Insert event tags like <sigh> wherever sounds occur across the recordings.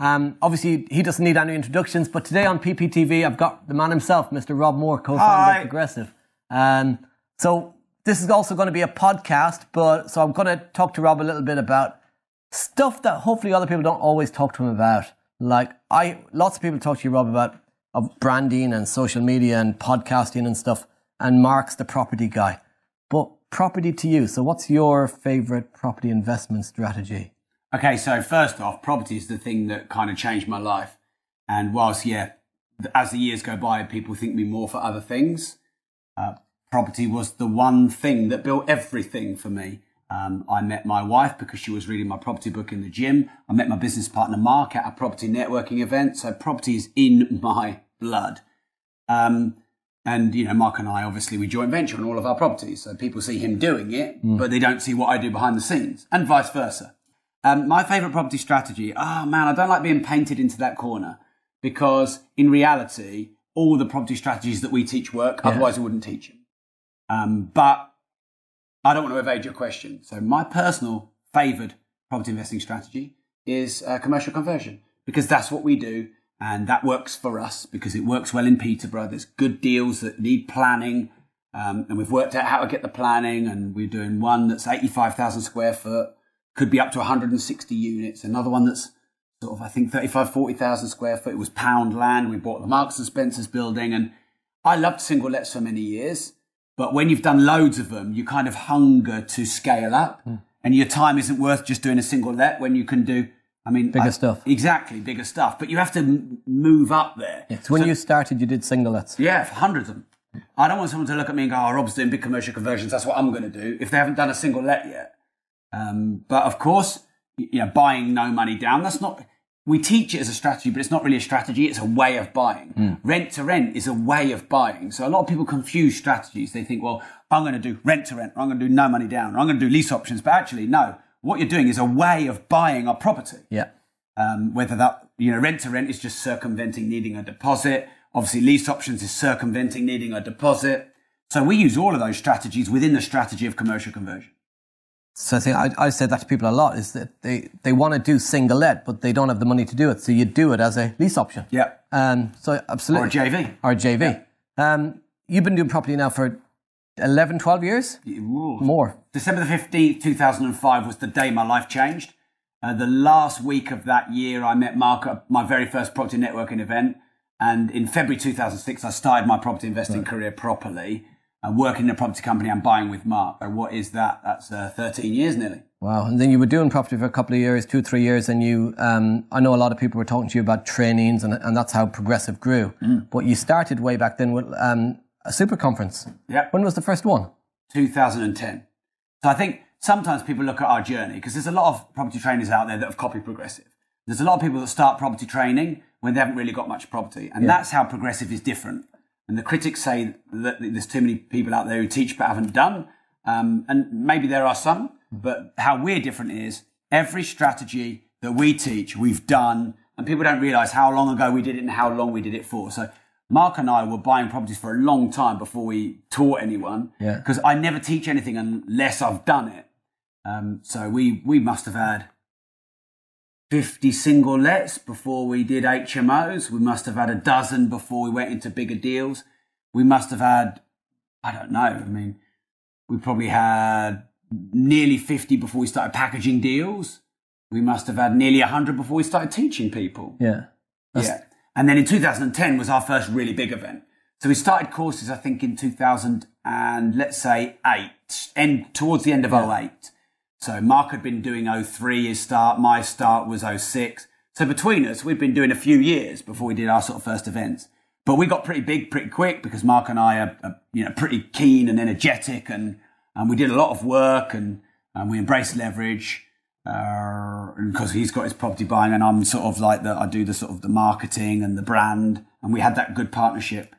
Um, obviously, he doesn't need any introductions, but today on PPTV, I've got the man himself, Mr. Rob Moore, co-founder of Progressive. Um, so this is also going to be a podcast, but so I'm going to talk to Rob a little bit about stuff that hopefully other people don't always talk to him about. Like I, lots of people talk to you, Rob, about of branding and social media and podcasting and stuff. And Mark's the property guy, but property to you. So, what's your favorite property investment strategy? Okay, so first off, property is the thing that kind of changed my life. And whilst, yeah, as the years go by, people think me more for other things. Uh, property was the one thing that built everything for me. Um, I met my wife because she was reading my property book in the gym. I met my business partner Mark at a property networking event. So property is in <laughs> my blood. Um, and you know, Mark and I obviously we joint venture on all of our properties, so people see him doing it, but they don't see what I do behind the scenes, and vice versa. Um, my favorite property strategy. Oh man, I don't like being painted into that corner because in reality, all the property strategies that we teach work. Otherwise, we wouldn't teach them. Um, but I don't want to evade your question. So my personal favoured property investing strategy is uh, commercial conversion because that's what we do. And that works for us because it works well in Peterborough. There's good deals that need planning. Um, and we've worked out how to get the planning and we're doing one that's 85,000 square foot, could be up to 160 units. Another one that's sort of, I think 35, 40,000 square foot. It was Poundland. We bought the Marks and Spencer's building and I loved single lets for many years. But when you've done loads of them, you kind of hunger to scale up hmm. and your time isn't worth just doing a single let when you can do, I mean, Bigger I- stuff. Exactly, bigger stuff. But you have to m- move up there. So when you started, you did single lets. Yeah, for hundreds of them. I don't want someone to look at me and go, oh, Rob's doing big commercial conversions. That's what I'm going to do if they haven't done a single let yet. Um, but of course, you know, buying no money down, that's not, we teach it as a strategy, but it's not really a strategy. It's a way of buying. Rent to rent is a way of buying. So a lot of people confuse strategies. They think, well, I'm going to do rent to rent, or I'm going to do no money down, or I'm going to do lease options. But actually, no, what you're doing is a way of buying a property Yeah. um, whether that you know rent to rent is just circumventing needing a deposit obviously lease options is circumventing needing a deposit so we use all of those strategies within the strategy of commercial conversion So I think I, I said that to people a lot is that they, they want to do single let, but they don't have the money to do it. So you do it as a lease option. yeah Um, so or absolutely. a jv Or a JV. Um, you've been doing property now for 11, 12 years? Ooh. More. december the 15th 2005 was the day my life changed uh, the last week of that year i met mark at my very first property networking event and in february 2006 i started my property investing career properly and working in a property company and buying with mark so what is that that's uh, 13 years nearly Wow. And then you were doing property for a couple of years, two, three years, and you, um, I know a lot of people were talking to you about trainings, and, and that's how Progressive grew. Mm. But you started way back then with um, a super conference. Yep. When was the first one? 2010. So I think sometimes people look at our journey because there's a lot of property trainers out there that have copied Progressive. There's a lot of people that start property training when they haven't really got much property. And that's how Progressive is different. And the critics say that there's too many people out there who teach but haven't done. Um, and maybe there are some, but how we're different is every strategy that we teach, we've done, and people don't realize how long ago we did it and how long we did it for. So Mark and I were buying properties for a long time before we taught anyone. Yeah. Because I never teach anything unless I've done it. Um, so we, we must have had 50 single lets before we did HMOs. We must have had a dozen before we went into bigger deals. We must have had, I don't know, I mean, we probably had nearly 50 before we started packaging deals. We must have had nearly 100 before we started teaching people. Yeah. Yeah. And then in 2010 was our first really big event. So we started courses, I think, in 2000 and let's say eight, end towards the end of '08. So Mark had been doing 03 his start. My start was 06. So between us, we'd been doing a few years before we did our sort of first events. But we got pretty big pretty quick because Mark and I are, are you know, pretty keen and energetic and, and we did a lot of work and, and we embraced leverage. Uh, because he's got his property buying and I'm sort of like the, I do the sort of the marketing and the brand and we had that good partnership.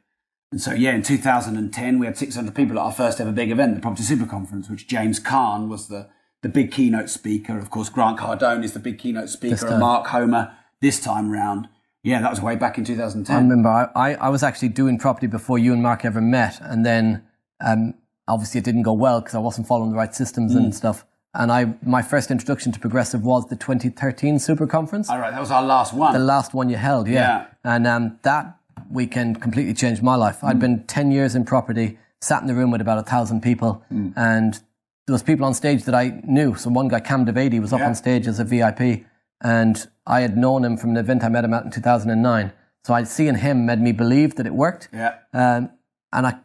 And so, yeah, in 2010, we had 600 people at our first ever big event, the Property Super Conference, which James Caan was the, the big keynote speaker. Of course, Grant Cardone is the big keynote speaker, and Mark Homer this time round. Yeah, that was way back in 2010. I remember I, I, I was actually doing property before you and Mark ever met. And then um, obviously it didn't go well because I wasn't following the right systems Mm. and stuff. And I my first introduction to progressive was the 2013 Super Conference. All right, that was our last one. the last one you held, yeah. Yeah. And um, that weekend completely changed my life. I'd been 10 years in property, sat in the room with about a thousand people, and there was people on stage that I knew. So one guy, Cam Devady, was up Yeah. on stage as a VIP, and I had known him from an event I met him at in 2009. So I'd seeing him made me believe that it worked. yeah. Um, and I,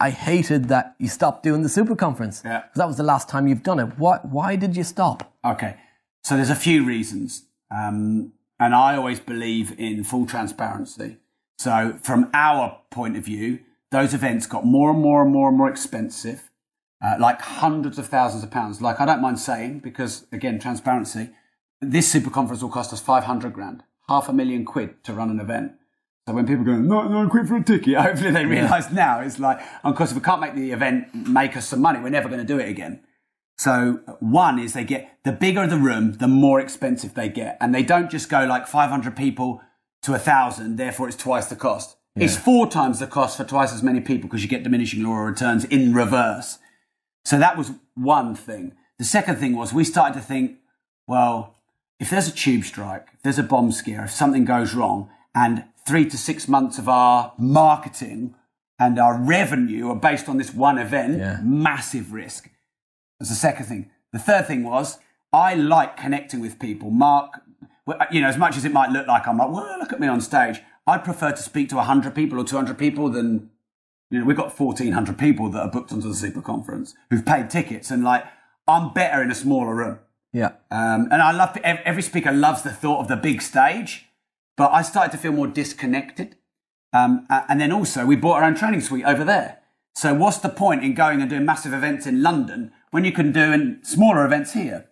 I hated that you stopped doing the super conference. Yeah. Because that was the last time you've done it. Why, why did you stop? Okay. So there's a few reasons. Um, and I always believe in full transparency. So from our point of view, those events got more and more and more and more expensive, uh, like hundreds of thousands of pounds. Like I don't mind saying, because again, transparency, this super conference will cost us 500 grand, half a million quid to run an event. So when people go, no, no quid for a ticket, <laughs> hopefully they realise now it's like, of course, if we can't make the event make us some money, we're never going to do it again. So one is they get the bigger the room, the more expensive they get, and they don't just go like 500 people to a thousand. Therefore, it's twice the cost. It's four times the cost for twice as many people because you get diminishing law of returns in reverse. So that was one thing. The second thing was we started to think, well, if there's a tube strike, if there's a bomb scare, if something goes wrong, and three to six months of our marketing and our revenue are based on this one event, Yeah. massive risk. That's the second thing. The third thing was I like connecting with people. Mark, you know, as much as it might look like I'm like, well, look at me on stage. I'd prefer to speak to 100 people or 200 people than, you know, we've got 1,400 people that are booked onto the super conference who've paid tickets. And like, I'm better in a smaller room. Yeah. Um, and I love every speaker loves the thought of the big stage, but I started to feel more disconnected. Um, and then also we bought our own training suite over there. So what's the point in going and doing massive events in London when you can do in smaller events here?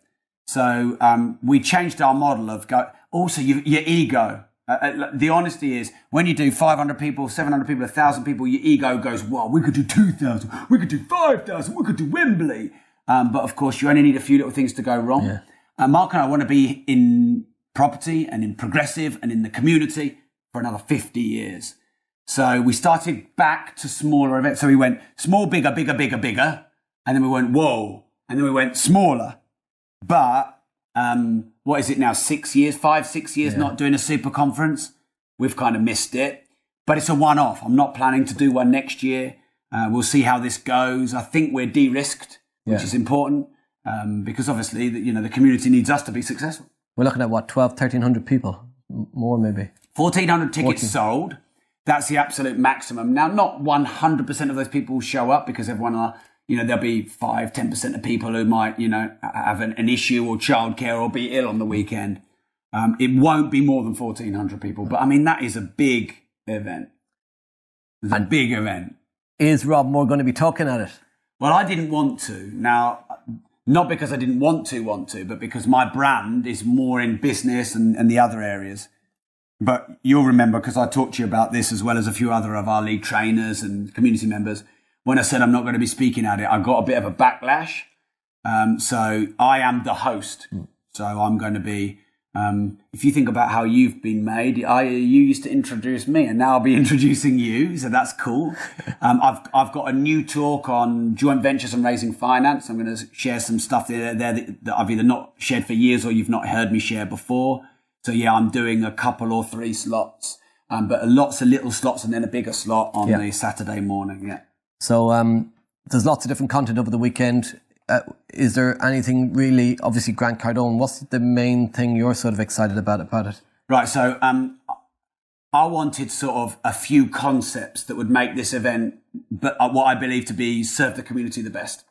So um, we changed our model of go. Also, you, your ego. Uh, uh, the honesty is when you do 500 people, 700 people, 1,000 people, your ego goes, well, we could do 2,000, we could do 5,000, we could do Wembley. Um, but of course, you only need a few little things to go wrong. Uh, Mark and I want to be in property and in progressive and in the community for another 50 years. So we started back to smaller events. So we went small, bigger, bigger, bigger, bigger. And then we went, whoa. And then we went smaller. But um, what is it now? Six years, five, six years not doing a super conference. We've kind of missed it. But it's a one off. I'm not planning to do one next year. Uh, we'll see how this goes. I think we're de risked, which Yeah. is important um, because obviously, the, you know, the community needs us to be successful. We're looking at what, 12, 1300 people? More maybe. 1,400 tickets sold. That's the absolute maximum. Now, not 100% of those people will show up because everyone are, you know, there'll be 5, 10% of people who might, you know, have an, an issue or childcare or be ill on the weekend. Um, it won't be more than 1,400 people. But I mean, that is a big event. It's a big event. Is Rob Moore going to be talking at it? Well, I didn't want to. Now, not because I didn't want to want to, but because my brand is more in business and, and the other areas. But you'll remember because I talked to you about this as well as a few other of our league trainers and community members. When I said I'm not going to be speaking at it, I got a bit of a backlash. Um, so I am the host. So I'm going to be. Um, if you think about how you've been made, I, you used to introduce me, and now I'll be <laughs> introducing you. So that's cool. <laughs> Um, I've I've got a new talk on joint ventures and raising finance. I'm going to share some stuff there, there that, that I've either not shared for years or you've not heard me share before. So yeah, I'm doing a couple or three slots, um, but lots of little slots and then a bigger slot on Yeah. the Saturday morning. Yeah. So um, there's lots of different content over the weekend. Uh, is there anything really, obviously Grant Cardone, what's the main thing you're sort of excited about about it? Right. So um, I wanted sort of a few concepts that would make this event, but uh, what I believe to be serve the community the best.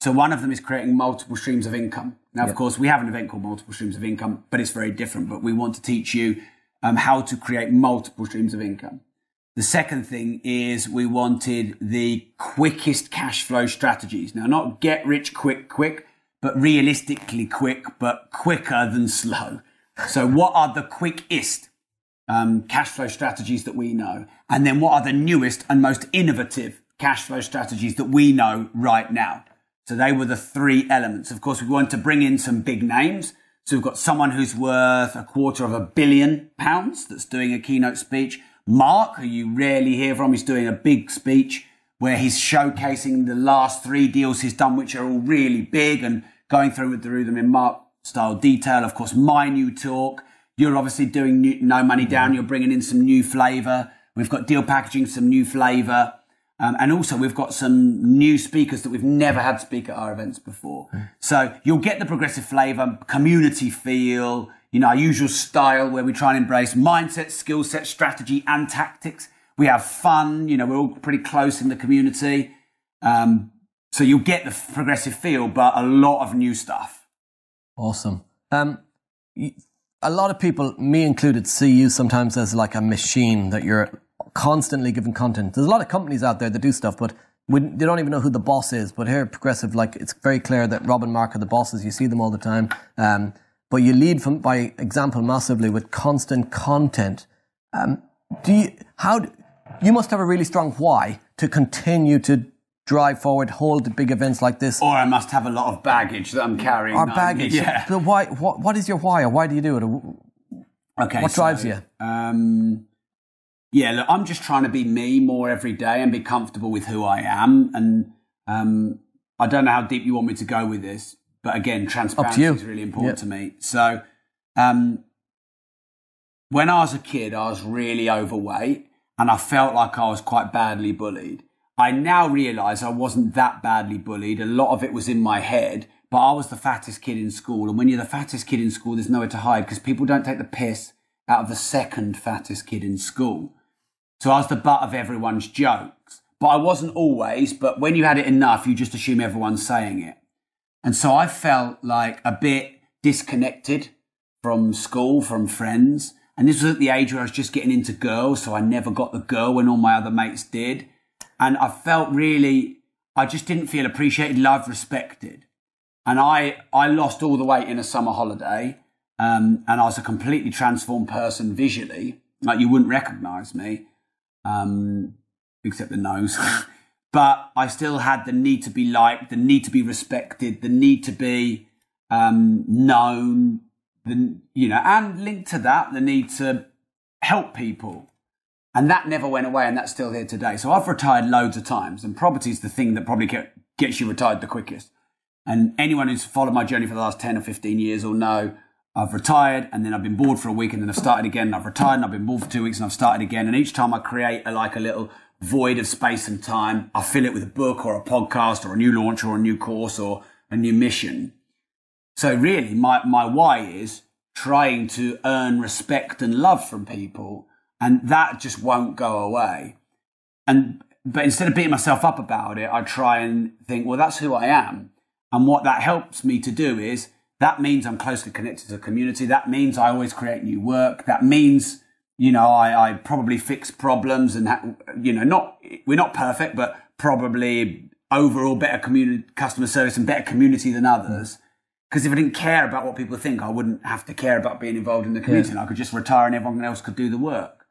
So one of them is creating multiple streams of income. Now, of course, we have an event called Multiple Streams of Income, but it's very different. But we want to teach you um, how to create multiple streams of income. The second thing is we wanted the quickest cash flow strategies. Now, not get rich quick, quick, but realistically quick, but quicker than slow. So what are the quickest? um, cash flow strategies that we know? And then what are the newest and most innovative cash flow strategies that we know right now? So they were the three elements. Of course, we want to bring in some big names. So we've got someone who's worth a quarter of a billion pounds that's doing a keynote speech. Mark, who you rarely hear from, is doing a big speech where he's showcasing the last three deals he's done, which are all really big and going through through them in Mark style detail. Of course, my new talk. You're obviously doing new, no money down. You're bringing in some new flavor. We've got deal packaging, some new flavor. Um, and also, we've got some new speakers that we've never had speak at our events before. So you'll get the progressive flavor, community feel, know, our usual style where we try and embrace mindset, skill set, strategy, and tactics. We have fun. You know, we're all pretty close in the community. Um, so you'll get the progressive feel, but a lot of new stuff. Awesome. Um, a lot of people, me included, see you sometimes as like a machine that you're constantly giving content. There's a lot of companies out there that do stuff, but we, they don't even know who the boss is. But here, Progressive, like it's very clear that Rob and Mark are the bosses. You see them all the time. Um, but you lead from by example massively with constant content. Um, do you how you must have a really strong why to continue to drive forward, hold big events like this. Or I must have a lot of baggage that I'm carrying. Or baggage. Yeah. But why? What, what is your why, or why do you do it? Okay. What drives so, you? Um, yeah, look, I'm just trying to be me more every day and be comfortable with who I am. And um, I don't know how deep you want me to go with this, but again, transparency is really important yep. to me. So, um, when I was a kid, I was really overweight and I felt like I was quite badly bullied. I now realize I wasn't that badly bullied. A lot of it was in my head, but I was the fattest kid in school. And when you're the fattest kid in school, there's nowhere to hide because people don't take the piss out of the second fattest kid in school. So I was the butt of everyone's jokes. But I wasn't always, but when you had it enough, you just assume everyone's saying it. And so I felt like a bit disconnected from school, from friends. And this was at the age where I was just getting into girls, so I never got the girl when all my other mates did. And I felt really, I just didn't feel appreciated, loved, respected. And I, I lost all the weight in a summer holiday. Um, and I was a completely transformed person visually. Like you wouldn't recognize me um, except the nose. <laughs> but I still had the need to be liked, the need to be respected, the need to be um, known, the, you know, and linked to that, the need to help people. And that never went away, and that's still here today. So I've retired loads of times, and property is the thing that probably get, gets you retired the quickest. And anyone who's followed my journey for the last 10 or 15 years will know I've retired and then I've been bored for a week and then I've started again. And I've retired and I've been bored for two weeks and I've started again. And each time I create a, like a little void of space and time, I fill it with a book or a podcast or a new launch or a new course or a new mission. So really my, my why is trying to earn respect and love from people. And that just won't go away. And, but instead of beating myself up about it, I try and think, well, that's who I am. And what that helps me to do is that means I'm closely connected to the community. That means I always create new work. That means, you know, I, I probably fix problems and, that, you know, not, we're not perfect, but probably overall better community, customer service and better community than others. Mm. Because if I didn't care about what people think, I wouldn't have to care about being involved in the community yeah. and I could just retire and everyone else could do the work.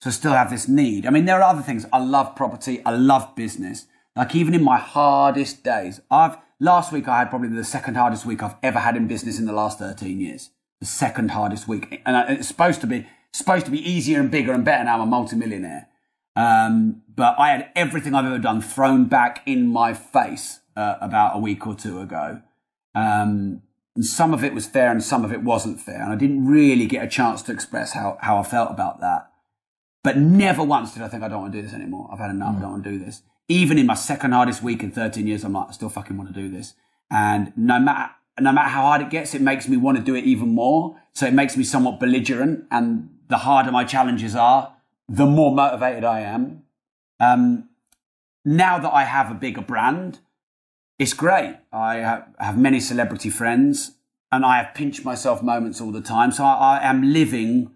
So I still have this need. I mean, there are other things. I love property. I love business. Like even in my hardest days, I've, Last week, I had probably the second hardest week I've ever had in business in the last 13 years. The second hardest week. And it's supposed to be, supposed to be easier and bigger and better now. I'm a multimillionaire. Um, but I had everything I've ever done thrown back in my face uh, about a week or two ago. Um, and some of it was fair and some of it wasn't fair. And I didn't really get a chance to express how, how I felt about that. But never once did I think I don't want to do this anymore. I've had enough. Mm. I don't want to do this even in my second hardest week in 13 years, I'm like, I still fucking want to do this. And no matter, no matter how hard it gets, it makes me want to do it even more. So it makes me somewhat belligerent. And the harder my challenges are, the more motivated I am. Um, now that I have a bigger brand, it's great. I have, many celebrity friends and I have pinched myself moments all the time. So I, I am living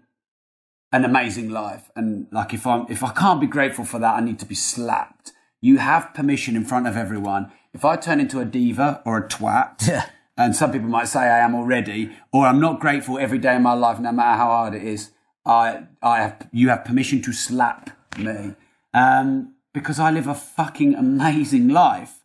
an amazing life. And like, if I'm, if I can't be grateful for that, I need to be slapped. You have permission in front of everyone. If I turn into a diva or a twat, yeah. and some people might say I am already, or I'm not grateful every day in my life, no matter how hard it is, I, I have, you have permission to slap me um, because I live a fucking amazing life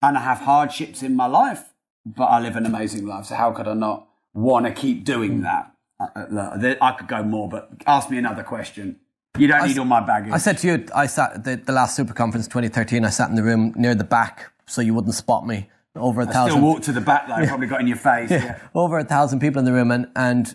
and I have hardships in my life, but I live an amazing life. So how could I not want to keep doing that? Uh, uh, I could go more, but ask me another question. You don't need all my baggage. I said to you, I sat at the, the last Super Conference 2013. I sat in the room near the back so you wouldn't spot me. Over a I thousand. still walked to the back though. <laughs> Probably got in your face. Yeah. over a thousand people in the room, and and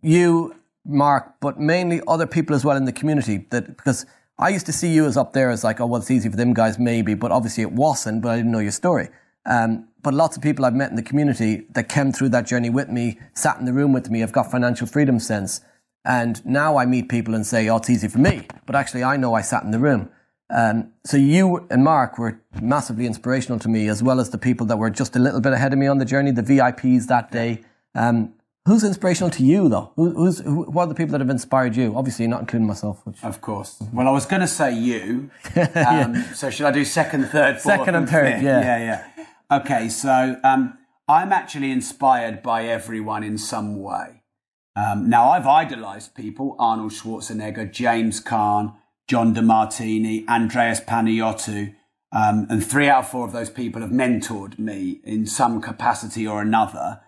you, Mark, but mainly other people as well in the community. That because I used to see you as up there as like, oh well, it's easy for them guys, maybe, but obviously it wasn't. But I didn't know your story. Um, but lots of people I've met in the community that came through that journey with me, sat in the room with me, have got financial freedom sense. And now I meet people and say, oh, it's easy for me. But actually, I know I sat in the room. Um, so you and Mark were massively inspirational to me, as well as the people that were just a little bit ahead of me on the journey, the VIPs that day. Um, who's inspirational to you, though? Who, who's who, what are the people that have inspired you? Obviously, not including myself. Which, Of course. Well, I was going to say you. <laughs> Um, So should I do second, third, fourth? Second and third, fifth? yeah. Yeah, yeah. Okay, so um, I'm actually inspired by everyone in some way. Um, now, I've idolized people Arnold Schwarzenegger, James Caan, John DeMartini, Andreas Panayiotou, um, and three out of four of those people have mentored me in some capacity or another.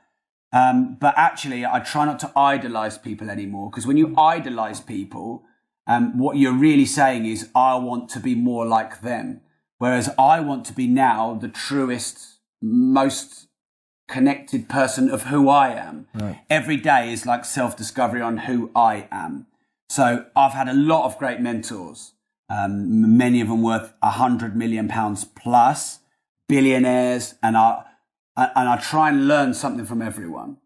Um, but actually, I try not to idolize people anymore because when you idolize people, um, what you're really saying is, I want to be more like them. Whereas I want to be now the truest, most connected person of who I am. Every day is like self discovery on who I am. So I've had a lot of great mentors, um, many of them worth a hundred million pounds plus, billionaires, and I and I try and learn something from everyone.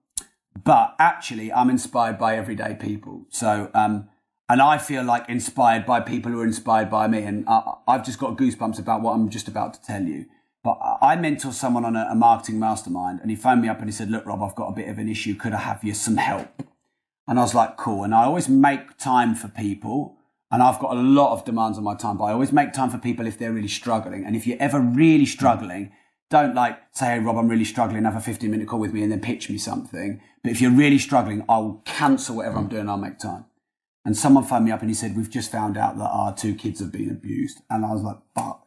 But actually, I'm inspired by everyday people. So, um, and I feel like inspired by people who are inspired by me. And I, I've just got goosebumps about what I'm just about to tell you. But I mentor someone on a, a marketing mastermind, and he phoned me up and he said, "Look, Rob, I've got a bit of an issue. Could I have you some help?" And I was like, cool. And I always make time for people. And I've got a lot of demands on my time, but I always make time for people if they're really struggling. And if you're ever really struggling, don't like say, hey, Rob, I'm really struggling. Have a 15 minute call with me and then pitch me something. But if you're really struggling, I'll cancel whatever I'm doing. I'll make time. And someone phoned me up and he said, we've just found out that our two kids have been abused. And I was like, fuck.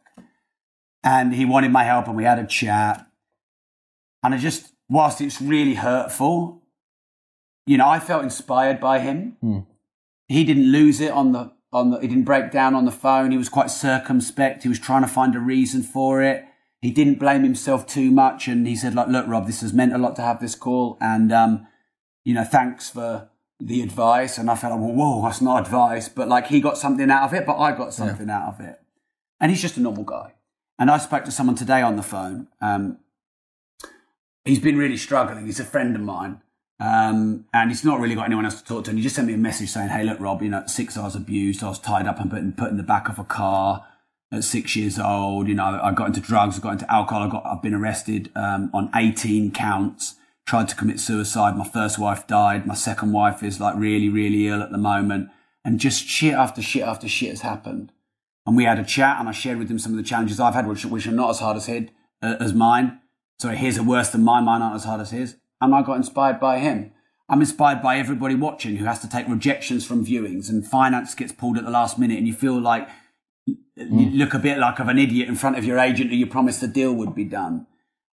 And he wanted my help and we had a chat. And I just, whilst it's really hurtful, you know, I felt inspired by him. Hmm. He didn't lose it on the on the. He didn't break down on the phone. He was quite circumspect. He was trying to find a reason for it. He didn't blame himself too much, and he said, "Like, look, Rob, this has meant a lot to have this call, and um, you know, thanks for the advice." And I felt like, well, whoa, that's not advice, but like he got something out of it, but I got something out of it. And he's just a normal guy. And I spoke to someone today on the phone. Um, he's been really struggling. He's a friend of mine. Um, and he's not really got anyone else to talk to. And he just sent me a message saying, Hey, look, Rob, you know, six, hours abused. I was tied up and put in, put in the back of a car at six years old. You know, I got into drugs, I got into alcohol. I got, I've been arrested, um, on 18 counts, tried to commit suicide. My first wife died. My second wife is like really, really ill at the moment. And just shit after shit after shit has happened. And we had a chat and I shared with him some of the challenges I've had, which, which are not as hard as his, uh, as mine. Sorry, his are worse than mine. Mine aren't as hard as his. And I got inspired by him. I'm inspired by everybody watching who has to take rejections from viewings and finance gets pulled at the last minute and you feel like Hmm. you look a bit like of an idiot in front of your agent who you promised the deal would be done.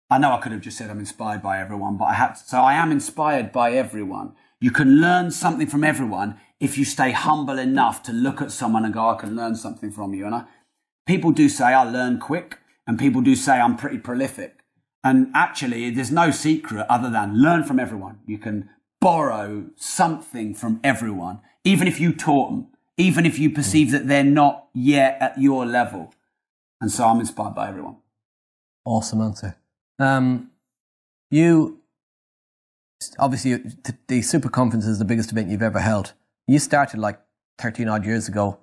I know I could have just said I'm inspired by everyone, but I had to, so I am inspired by everyone. You can learn something from everyone if you stay humble enough to look at someone and go, I can learn something from you. And I, people do say I learn quick and people do say I'm pretty prolific. And actually, there's no secret other than learn from everyone. You can borrow something from everyone, even if you taught them, even if you perceive that they're not yet at your level. And so I'm inspired by everyone. Awesome answer. Um, you obviously the, the super conference is the biggest event you've ever held. You started like thirteen odd years ago.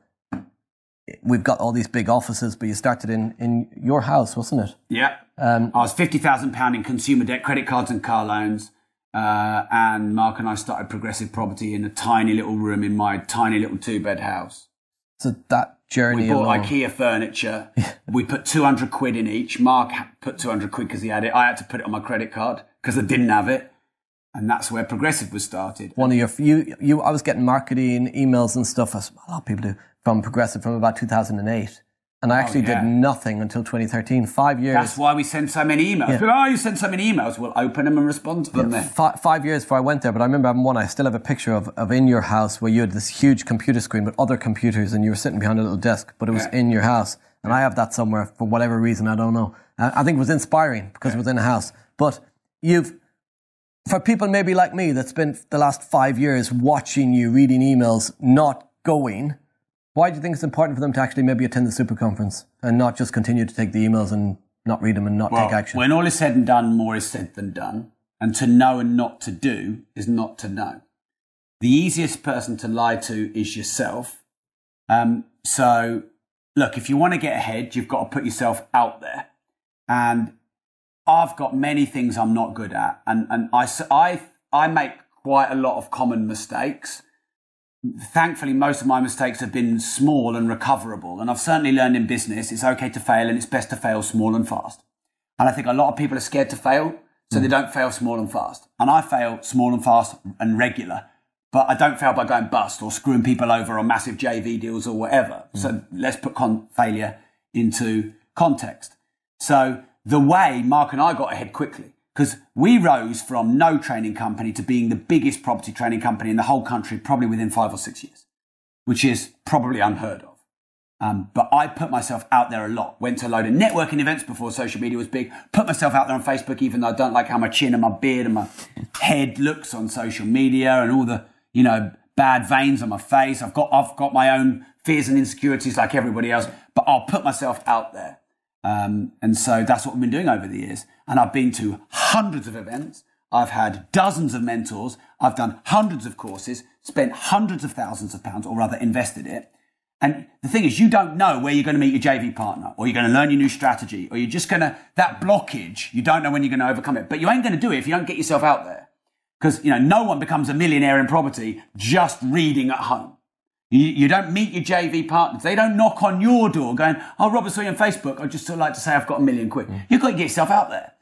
We've got all these big offices, but you started in in your house, wasn't it? Yeah. Um, I was fifty thousand pound in consumer debt, credit cards and car loans. Uh, and Mark and I started progressive property in a tiny little room in my tiny little two bed house. so that journey. We bought alone- IKEA furniture. <laughs> we put 200 quid in each. Mark put 200 quid because he had it. I had to put it on my credit card because I didn't have it. And that's where Progressive was started. One of your you you I was getting marketing emails and stuff as a lot of people do from Progressive from about 2008. And I actually Oh, yeah. did nothing until 2013. Five years. That's why we send so many emails. People, oh, you send so many emails. We'll open them and respond to them then. Fi five years before I went there, but I remember one. I still have a picture of, of in your house where you had this huge computer screen with other computers and you were sitting behind a little desk, but it was Yeah. in your house. And I have that somewhere for whatever reason, I don't know. Uh, I think it was inspiring because it was in a house. But you've, for people maybe like me that spent the last five years watching you, reading emails, not going, why do you think it's important for them to actually maybe attend the super conference and not just continue to take the emails and not read them and not take action? When all is said and done, more is said than done. And to know and not to do is not to know. The easiest person to lie to is yourself. Um, so, look, if you want to get ahead, you've got to put yourself out there. And I've got many things I'm not good at. And, and I, I, I make quite a lot of common mistakes. Thankfully, most of my mistakes have been small and recoverable. And I've certainly learned in business it's okay to fail and it's best to fail small and fast. And I think a lot of people are scared to fail, so they mm. don't fail small and fast. And I fail small and fast and regular, but I don't fail by going bust or screwing people over on massive JV deals or whatever. Mm. So let's put con- failure into context. So the way Mark and I got ahead quickly, because we rose from no training company to being the biggest property training company in the whole country, probably within five or six years, which is probably unheard of. Um, but I put myself out there a lot. Went to a load of networking events before social media was big. Put myself out there on Facebook, even though I don't like how my chin and my beard and my <laughs> head looks on social media and all the you know bad veins on my face. I've got I've got my own fears and insecurities like everybody else, but I'll put myself out there. Um, and so that's what we've been doing over the years. And I've been to hundreds of events. I've had dozens of mentors. I've done hundreds of courses, spent hundreds of thousands of pounds, or rather invested it. And the thing is, you don't know where you're going to meet your JV partner, or you're going to learn your new strategy, or you're just going to, that blockage, you don't know when you're going to overcome it. But you ain't going to do it if you don't get yourself out there. Because, you know, no one becomes a millionaire in property just reading at home. You, you don't meet your JV partners. They don't knock on your door going, oh, Robert, saw you on Facebook. I'd just like to say I've got a million quid. You've got to get yourself out there.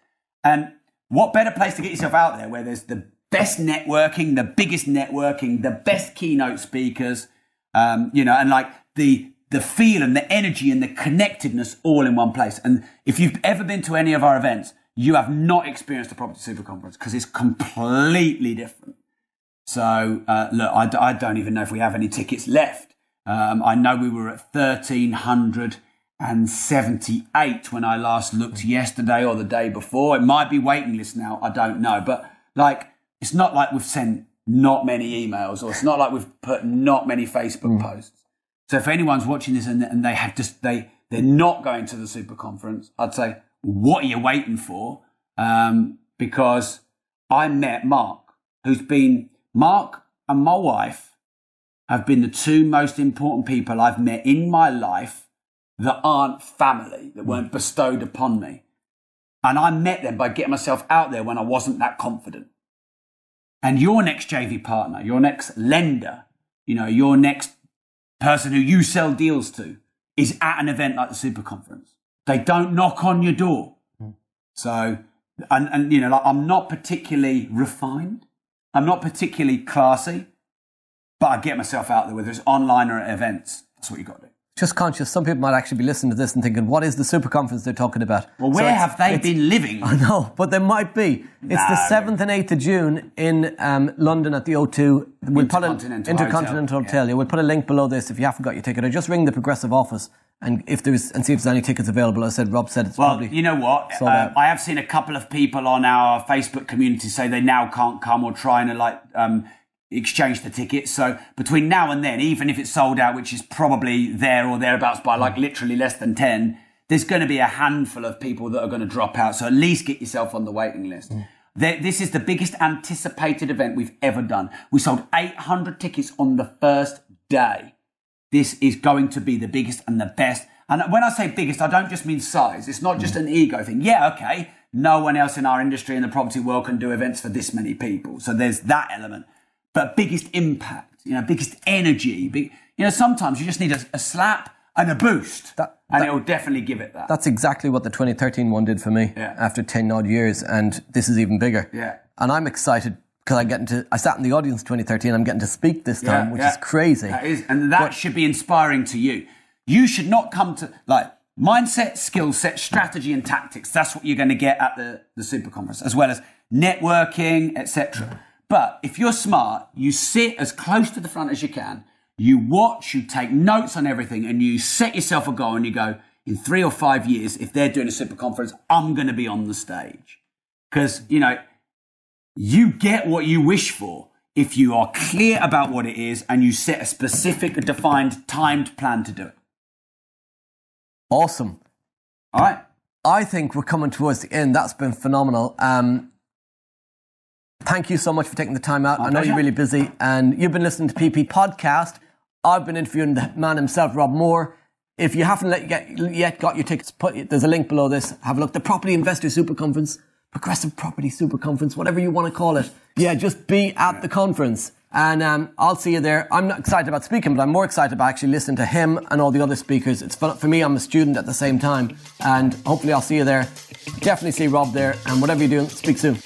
And what better place to get yourself out there where there's the best networking, the biggest networking, the best keynote speakers, um, you know, and like the the feel and the energy and the connectedness all in one place. And if you've ever been to any of our events, you have not experienced a property super conference because it's completely different. So uh, look, I don't even know if we have any tickets left. Um, I know we were at thirteen hundred and seventy-eight when I last looked yesterday or the day before. It might be waiting list now. I don't know, but like it's not like we've sent not many emails or it's not like we've put not many Facebook posts. So if anyone's watching this and, and they have just they they're not going to the super conference, I'd say, what are you waiting for? Um, because I met Mark, who's been Mark and my wife have been the two most important people I've met in my life that aren't family, that hmm. weren't bestowed upon me. And I met them by getting myself out there when I wasn't that confident. And your next JV partner, your next lender, you know, your next person who you sell deals to is at an event like the Super Conference. They don't knock on your door. Hmm. So, and, and you know, like I'm not particularly refined. I'm not particularly classy, but I get myself out there, whether it's online or at events. That's what you've got to do. Just conscious, some people might actually be listening to this and thinking, what is the super conference they're talking about? Well, where it's- have they been living? I know, but there might be. It's the 7th and 8th of June in um, London at the O2. We'll put a, Intercontinental Intercontinental Hotel, Hotel. Yeah. we'll put a link below this if you haven't got your ticket. Or just ring the Progressive office and if there's and see if there's any tickets available. I said Rob said it's Well, probably you know what? Uh. I have seen a couple of people on our Facebook community say they now can't come or trying to like um, exchange the tickets. So between now and then, even if it's sold out, which is probably there or thereabouts by like literally less than 10, there's going to be a handful of people that are going to drop out. So at least get yourself on the waiting list. Mm. There- This is the biggest anticipated event we've ever done. We sold 800 tickets on the first day this is going to be the biggest and the best. And when I say biggest, I don't just mean size. It's not just mm. an ego thing. Yeah, okay. No one else in our industry in the property world can do events for this many people. So there's that element. But biggest impact, you know, biggest energy. Big, you know, sometimes you just need a, a slap and a boost. That- and that- it'll definitely give it that. That's exactly what the 2013 one did for me Yeah. after 10 odd years, and this is even bigger. Yeah. And I'm excited because I get into I sat in the audience 2013. I'm getting to speak this time, which is crazy. That is, and that But- should be inspiring to you. You should not come to like mindset, skill set, strategy, and tactics. That's what you're going to get at the the super conference, as well as networking, etc. But if you're smart, you sit as close to the front as you can. You watch, you take notes on everything, and you set yourself a goal, and you go. In three or five years, if they're doing a super conference, I'm going to be on the stage. Because, you know, you get what you wish for if you are clear about what it is and you set a specific, defined, timed plan to do it. Awesome. All right. I think we're coming towards the end. That's been phenomenal. Um, thank you so much for taking the time out. My I know you're really busy, and you've been listening to PP Podcast. I've been interviewing the man himself, Rob Moore. If you haven't let, get, yet got your tickets, put, there's a link below this. Have a look. The Property Investor Super Conference, Progressive Property Super Conference, whatever you want to call it. Yeah, just be at the conference. And um, I'll see you there. I'm not excited about speaking, but I'm more excited about actually listening to him and all the other speakers. It's fun for me. I'm a student at the same time, and hopefully I'll see you there. Definitely see Rob there, and whatever you're doing, speak soon.